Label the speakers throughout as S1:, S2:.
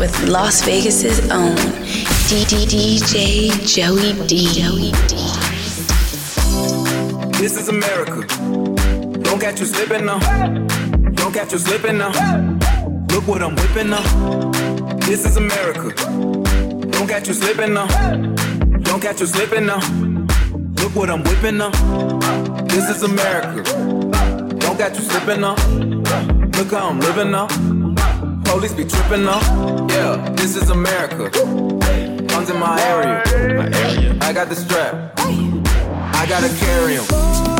S1: with Las Vegas's own DJ Joey D. Joey D.
S2: This is America. Don't catch you slipping now. Don't catch you slipping now. Look what I'm whipping now. This is America. Don't catch you slipping now. Don't catch you slipping now. Look what I'm whipping now. This is America. Don't catch you slipping now. Look how I'm living now. Police be tripping now. Yeah, this is America. Guns in my area. My area. I got the strap. I gotta carry 'em.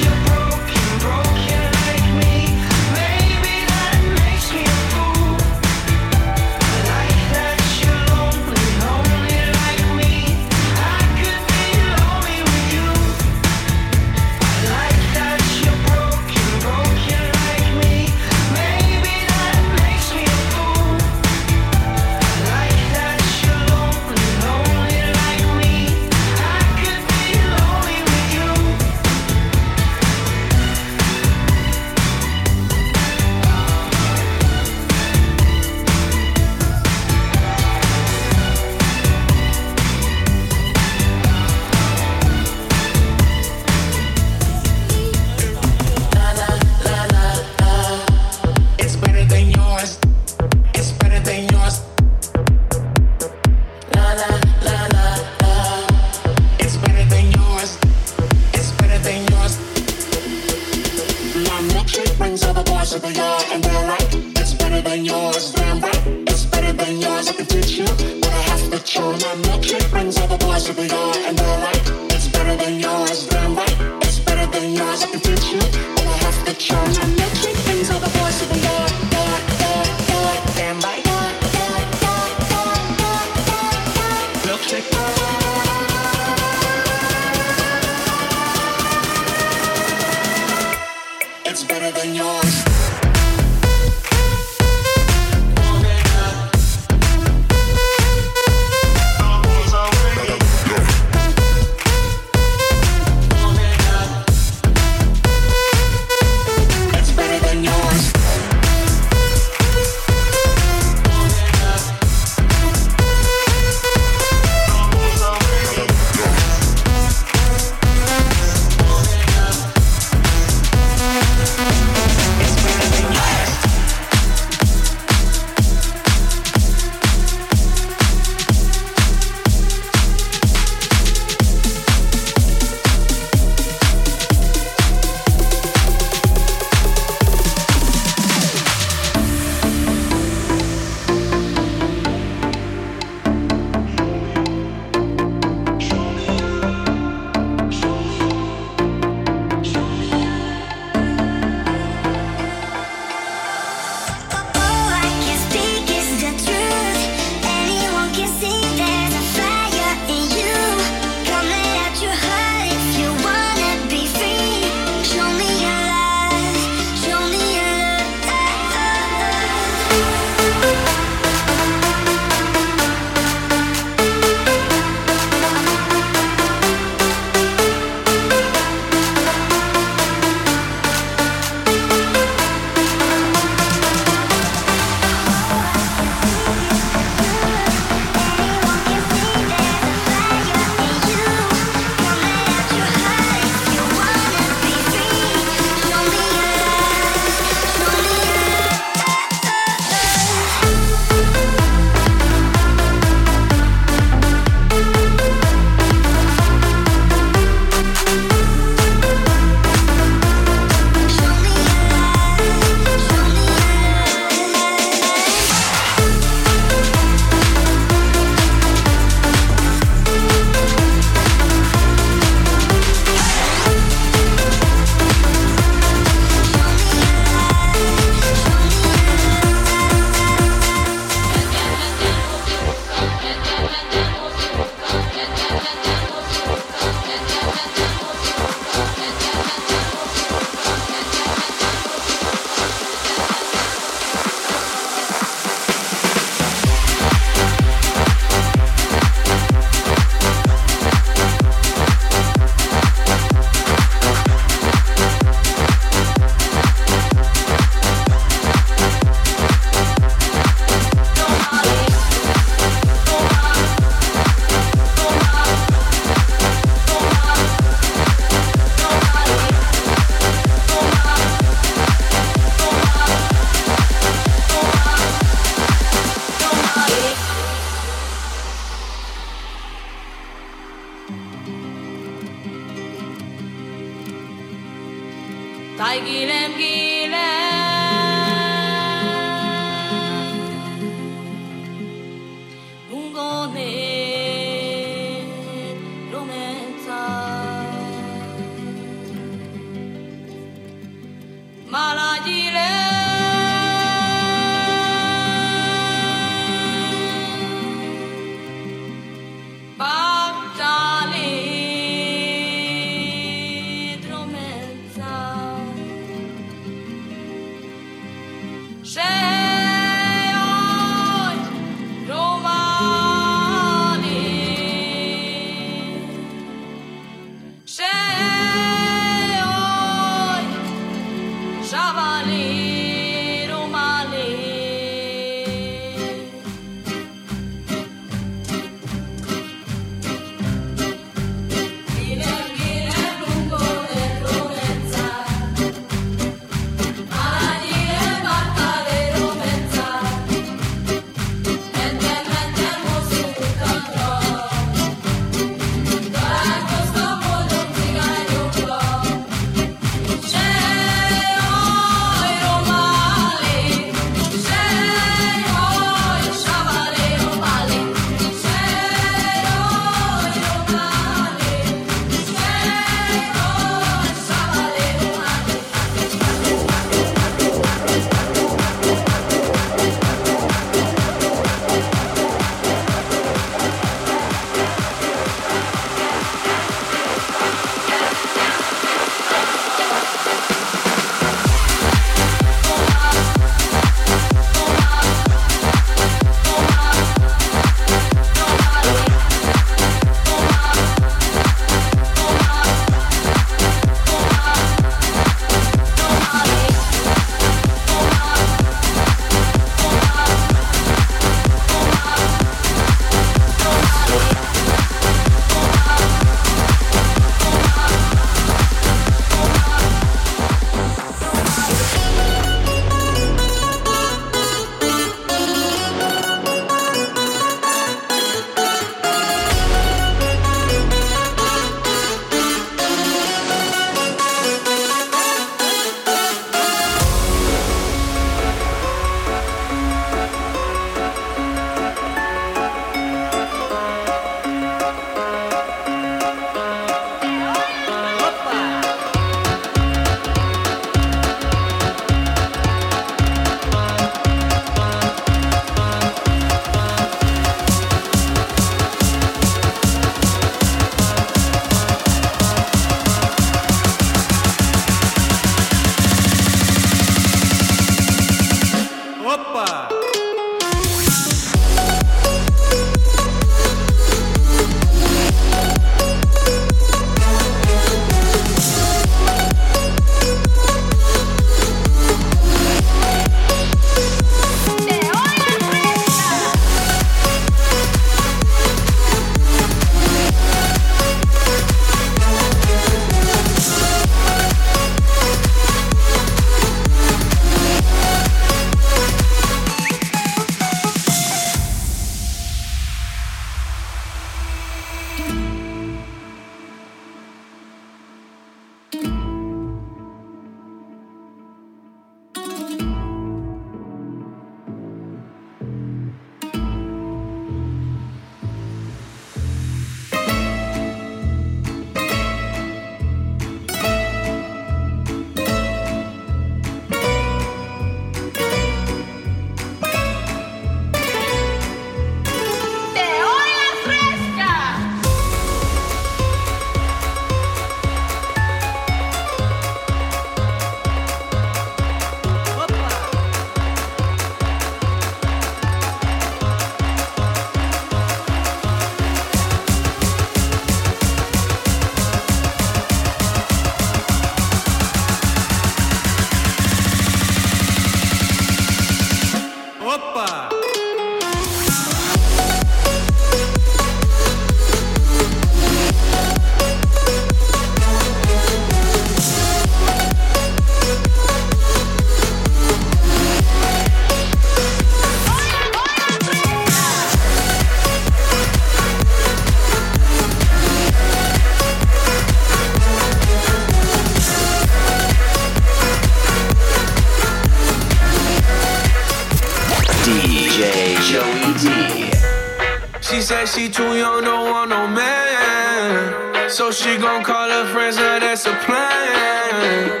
S3: She too young, don't want no man. So she gon' call her friends, now that's a plan.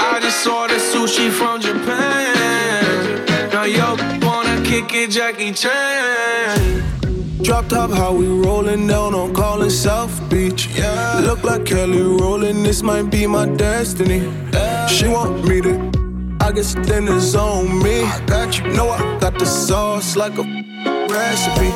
S3: I just saw the sushi from Japan. Now yo wanna kick it, Jackie Chan.
S4: Drop top, how we rollin' down on Collin South Beach. Yeah. Look like Kelly Rowland, this might be my destiny. Yeah. She want me to, I guess then it's on me. I got you, know I got the sauce like a recipe.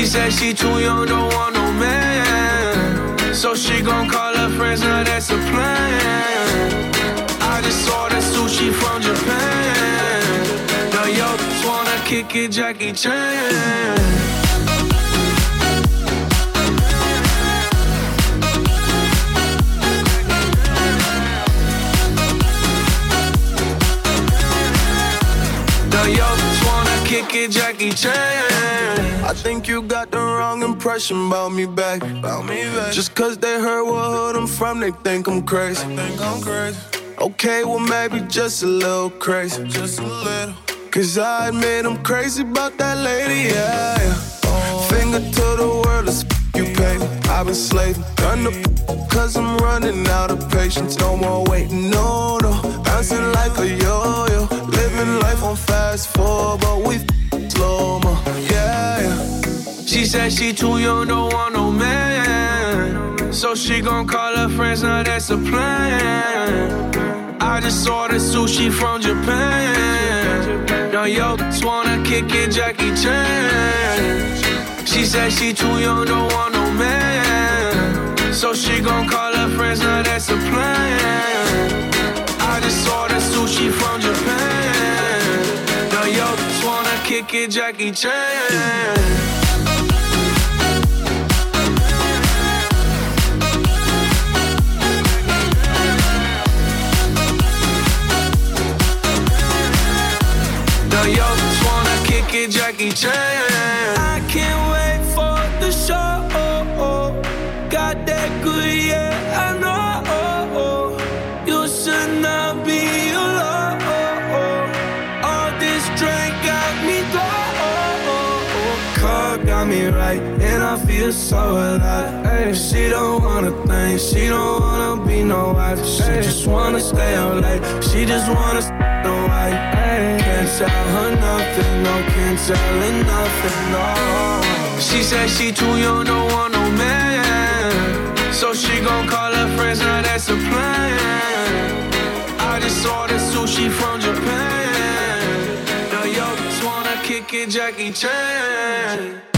S3: She said she too young, don't want no man. So she gon' call her friends, now that's a plan. I just saw the sushi from Japan. Now yo, just wanna kick it, Jackie Chan. Kick it, Jackie Chan.
S4: I think you got the wrong impression about me back. About me back. Just cause they heard what hood I'm from, they think I'm crazy. Think I'm crazy. Okay, well maybe just a little crazy. Just a little. Cause I admit I'm crazy about that lady, yeah. yeah. Finger to the world, let's you pay. I've been slaving, done the cause I'm running out of patience. No more waiting, no, no. Bouncing like a yo yo. Living life on fast forward, but we slow mo, yeah, yeah.
S3: She said she too young, don't want no man. So she gon' call her friends, now that's a plan. I just saw the sushi from Japan. Now yo, wanna kick it, Jackie Chan. She said she too young, don't want no man. So she gon' call her friends, now that's a plan. Just the sushi from Japan. Now yo, just wanna kick it, Jackie Chan. Yo, just wanna kick it, Jackie Chan. So alive. She don't wanna think, she don't wanna be no wife. She just wanna stay out late, she just wanna stay no white. Can't tell her nothing, no, can't tell her nothing, no. She said she too young, don't want no man. So she gon' call her friends, now that's a plan. I just saw the sushi from Japan. Now yo, just wanna kick it, Jackie Chan.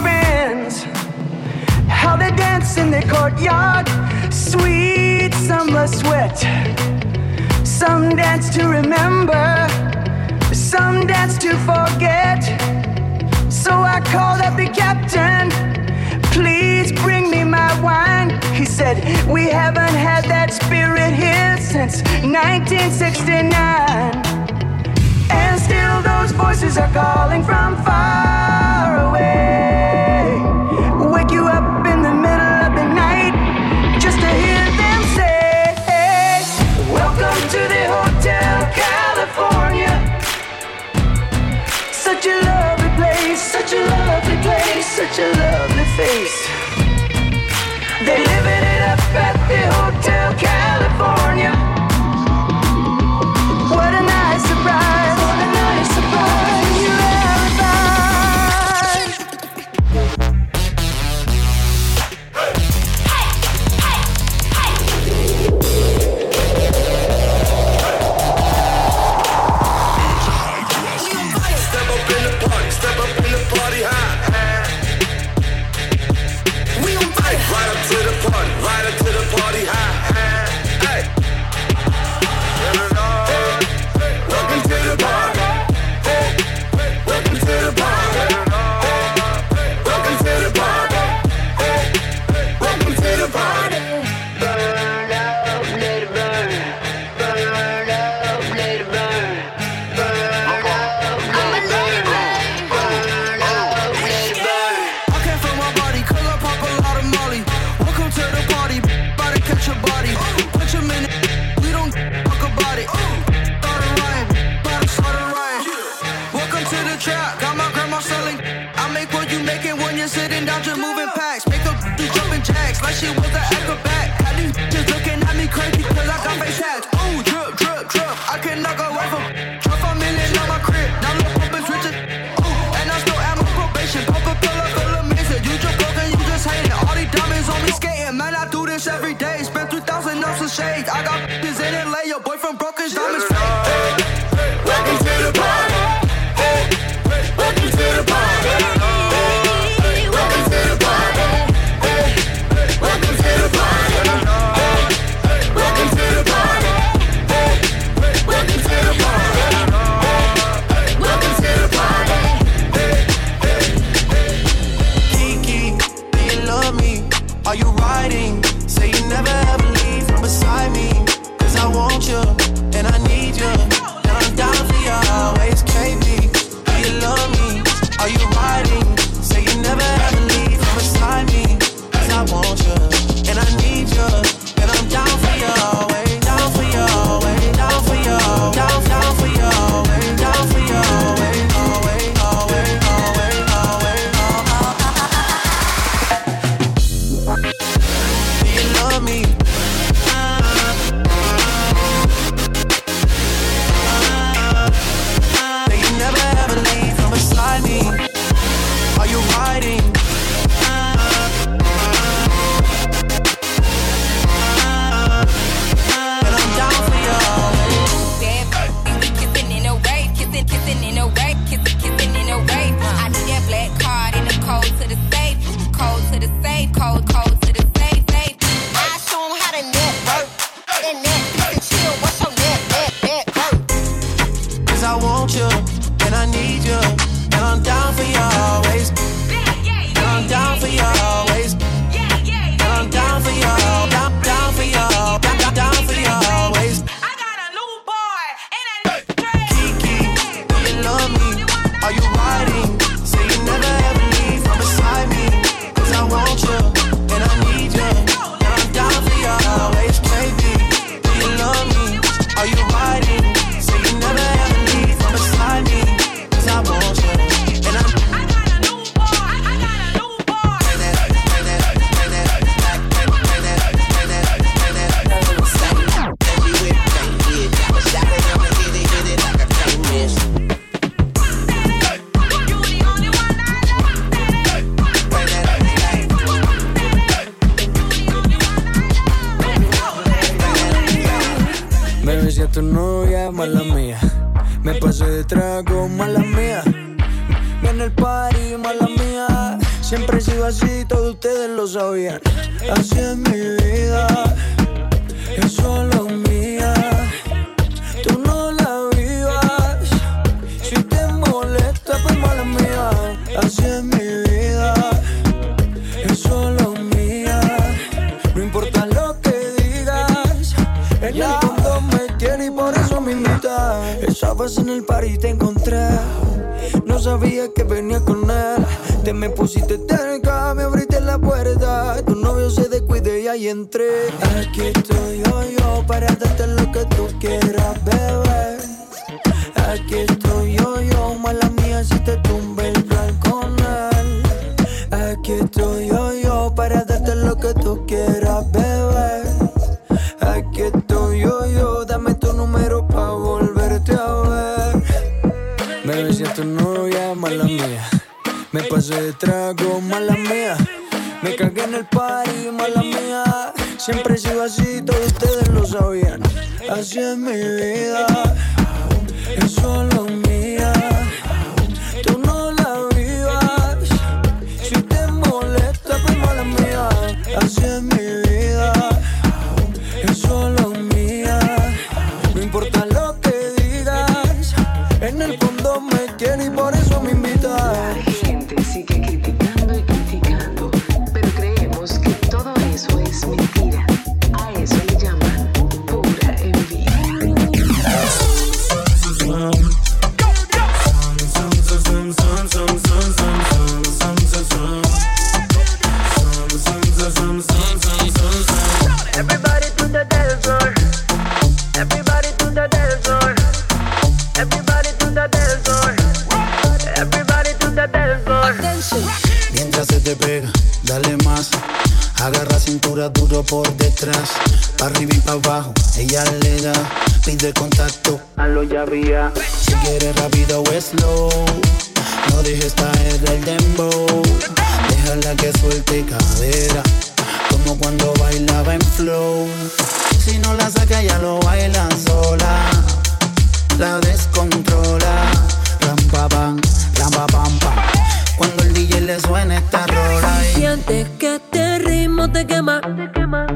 S5: friends, how they dance in the courtyard. Sweet summer sweat. Some dance to remember, some dance to forget. So I called up the captain, please bring me my wine. He said, We haven't had that spirit here since 1969. And still, those voices are calling from far.
S6: your love. trap. Got my grandma selling. I make what you making when you're sitting down, just moving packs. Make them jumping jacks like she was an acrobat.
S7: aquí estoy yo, yo, mala mía si te tumba el balconal. Aquí estoy yo, yo, para darte lo que tú quieras, beber. Aquí estoy yo, yo, dame tu número pa' volverte a ver. Bebé, si es tu novia, mala mía. Me pasé de trago, mala mía. Me cagué en el party, mala mía. Siempre he sido así, todos ustedes lo sabían. Así es mi vida.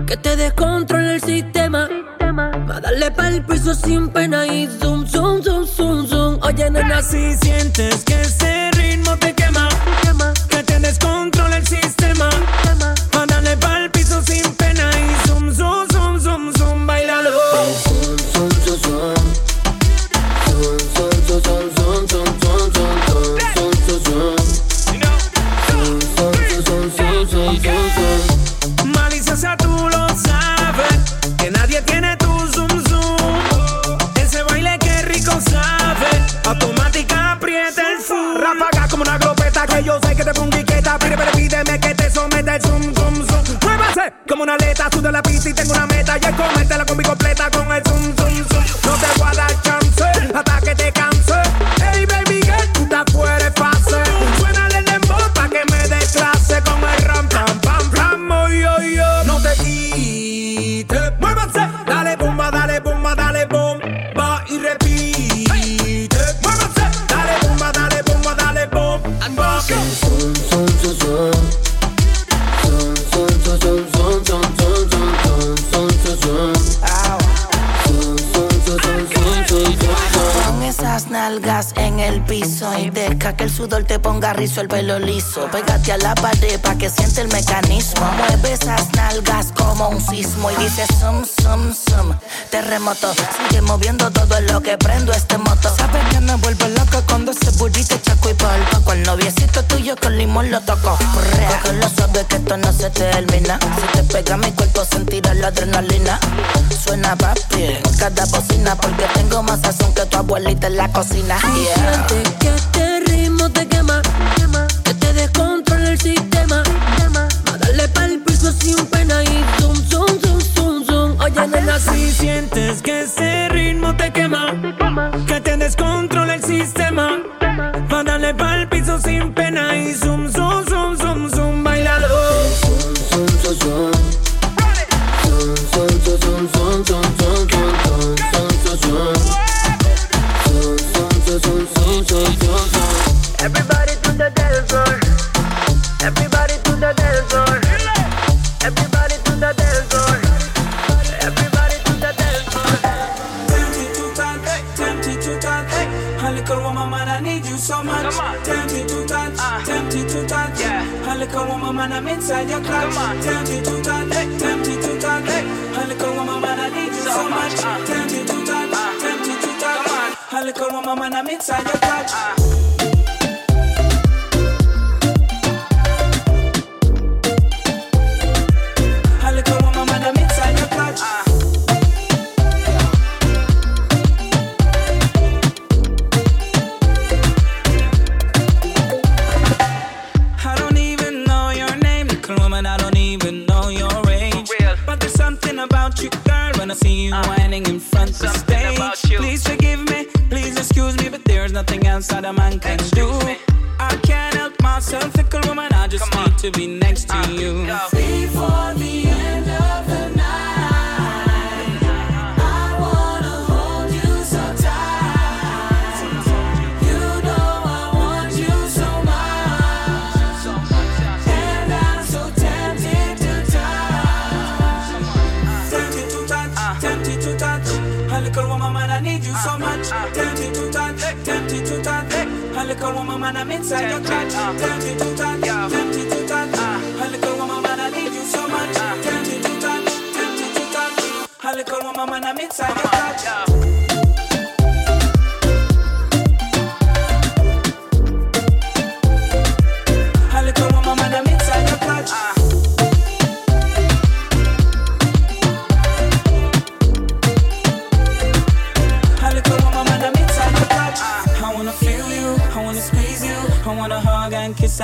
S7: Que
S8: te descontrole el
S9: sistema. sistema. Más darle pa'l piso sin pena y zoom, zoom, zoom, zoom, zoom. Oye, nena, si sientes que ese ritmo te
S10: ponga rizo el pelo liso. Pégate a la pared pa' que siente el mecanismo. Mueve esas nalgas como un sismo y dice sum, sum, sum. Terremoto, sigue moviendo todo lo que prendo este moto. Sabes que me vuelvo loco cuando ese burrito chaco y palpa. Con el noviecito tuyo con limón lo toco. Correa, lo sabes que esto no se termina. Si te pega mi cuerpo sentirás la adrenalina. Suena papi, cada bocina porque tengo más sazón que tu abuelita en la cocina. Yeah.
S11: need you so much. Tempted to touch, tempted to touch. A little woman, man, I'm inside your clutch. Tempted to touch, tempted to touch. A little woman, man, I need you so much. Tempted to touch, tempted to touch. A little woman, man, I'm inside your clutch.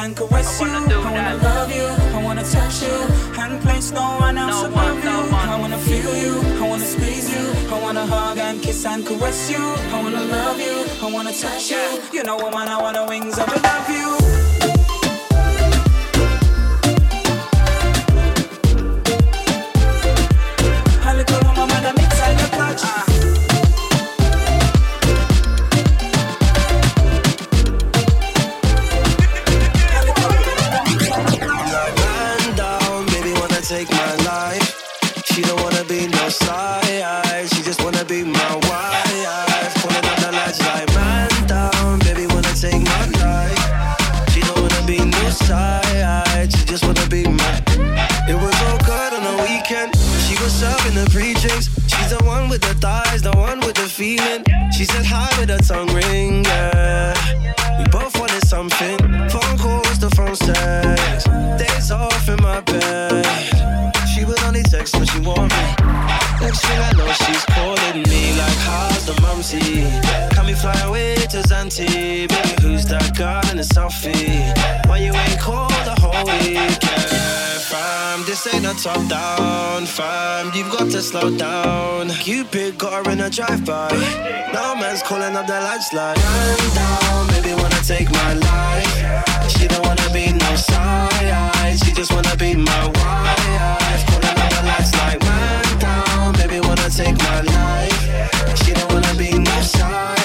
S11: and caress I you. I wanna that. love you, I wanna touch you, and place no one else no above one, you. I wanna feel you, I wanna squeeze you, I wanna hug and kiss and caress you. I wanna love you, I wanna touch you. You know, woman, I wanna wings
S12: I love you. this ain't a top down, fam. You've got to slow down. Cupid got her in a drive by. Now man's calling up the lights like I'm down. Maybe wanna take my life. She don't wanna be no side. She just wanna be my wife. Calling up the lights like man down. Maybe wanna take my life. She don't wanna be no side.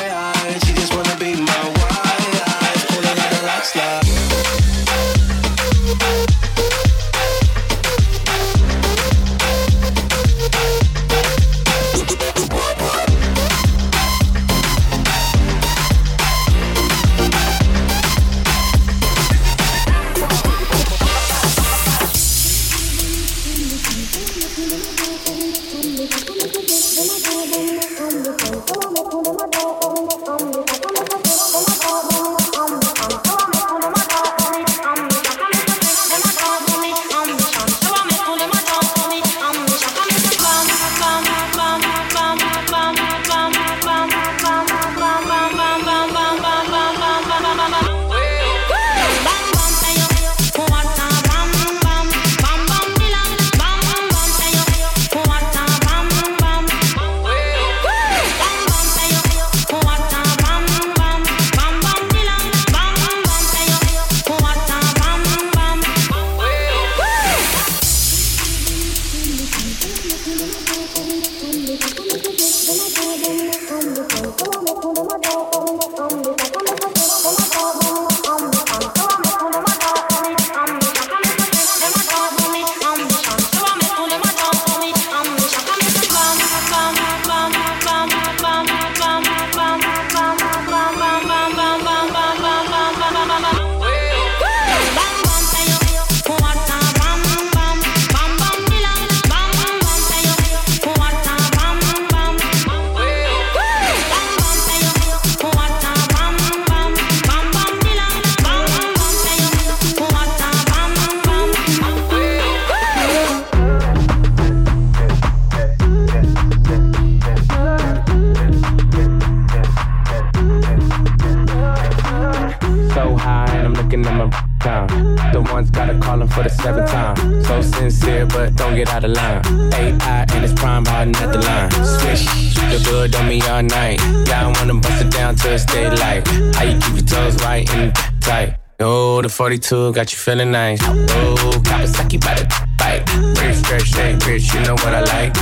S13: Of line. AI and it's prime hiding at the line. Swish, the good on me all night. Yeah, I wanna bust it down till it's daylight. How you keep your toes right and tight? Oh, the 42 got you feeling nice. Oh, Kawasaki by the bite. Rich, fresh, shake, rich, you know what I like.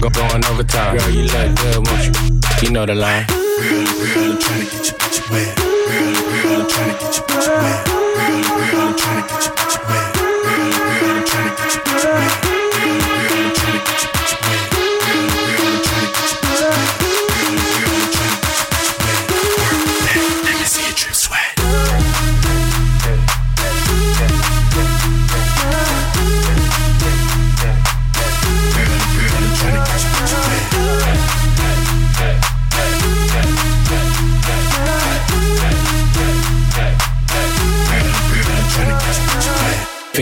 S13: Go going overtime. Girl, you look good, won't you? You know the line.
S14: Real, real, I'm trying to get you, get you wet. Real, real, I'm trying to get you, get you wet. Real, real, I'm trying to get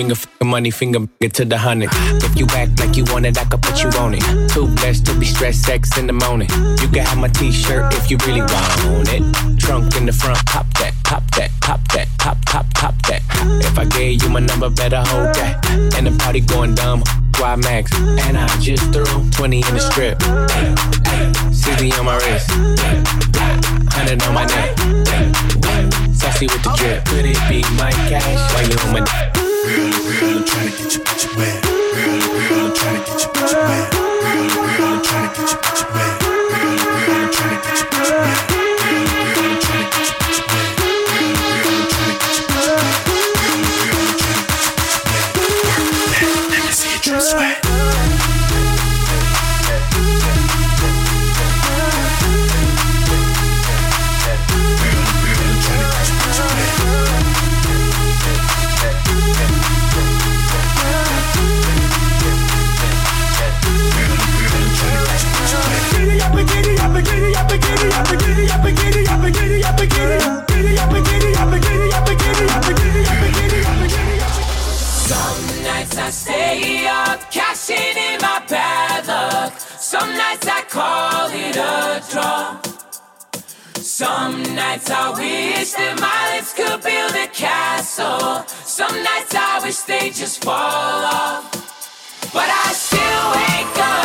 S13: Finger, finger money, finger get to the hundred. If you act like you want it, I could put you on it. Too blessed to be stressed, sex in the morning. You can have my t-shirt if you really want it. Trunk in the front, pop that, pop that, pop that, pop, pop, pop that. If I gave you my number, better hold that. And the party going dumb, Y Max. And I just threw 20 in the strip. CZ on my wrist. 100 on my neck. Sassy with the drip. Could it be my cash? Why you on my
S14: Real, real, I'm trying to get you, get you wet. Real, real, I'm trying to get you, get you wet. Real, real, I'm trying to get you, get you wet.
S15: Nights I wish that my lips could build a castle. Some nights I wish they just fall off. But I still wake up,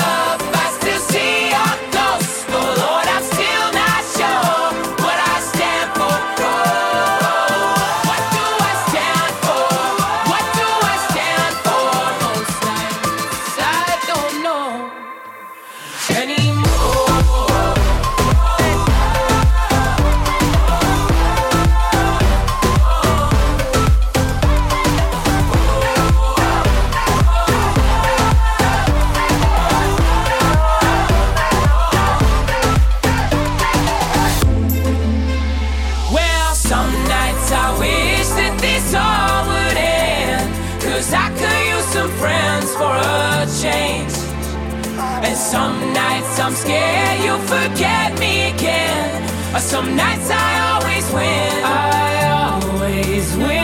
S15: some nights I'm scared you'll forget me again. Some nights I always win. I always win.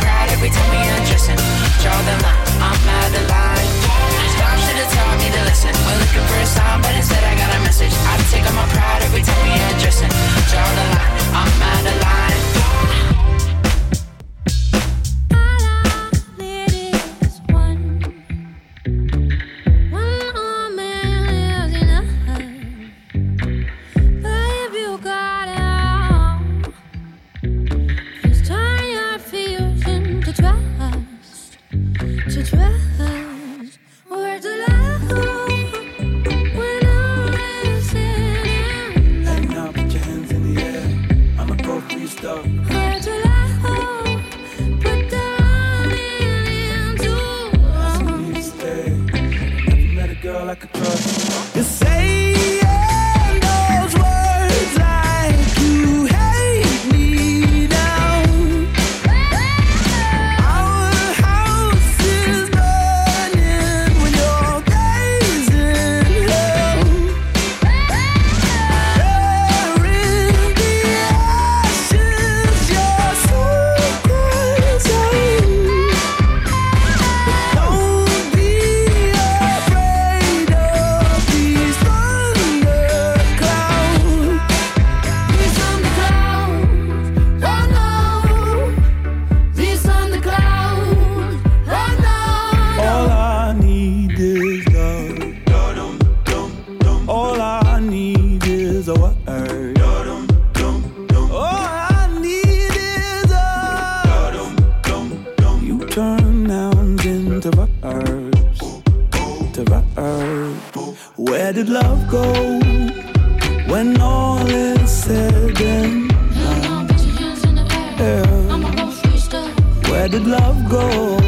S16: proud when all is said and done. Yeah. Where did love go?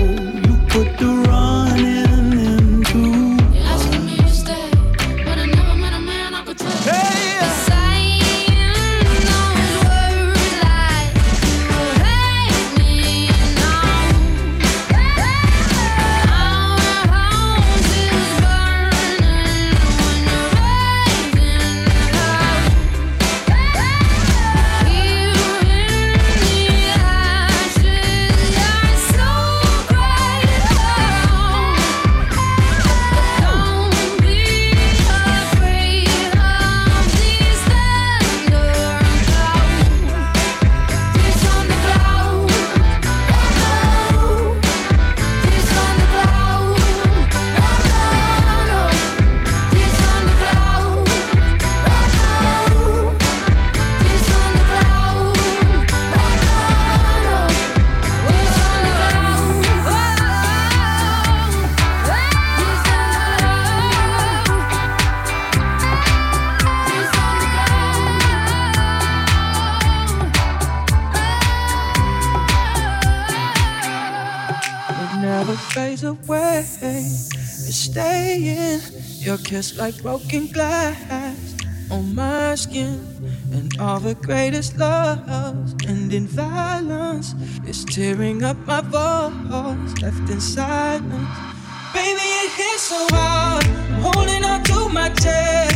S16: like broken glass on my skin. And all the greatest loves ending violence. is tearing up my bones, left in silence. Baby, it hits so hard, I'm holding on to my chest.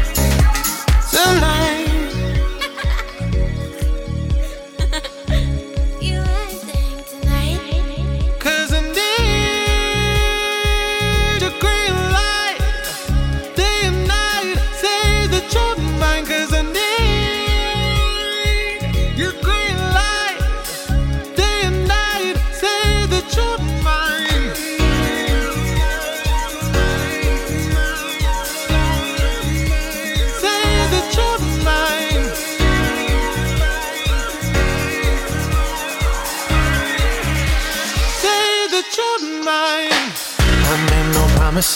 S17: tonight.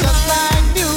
S17: Like music.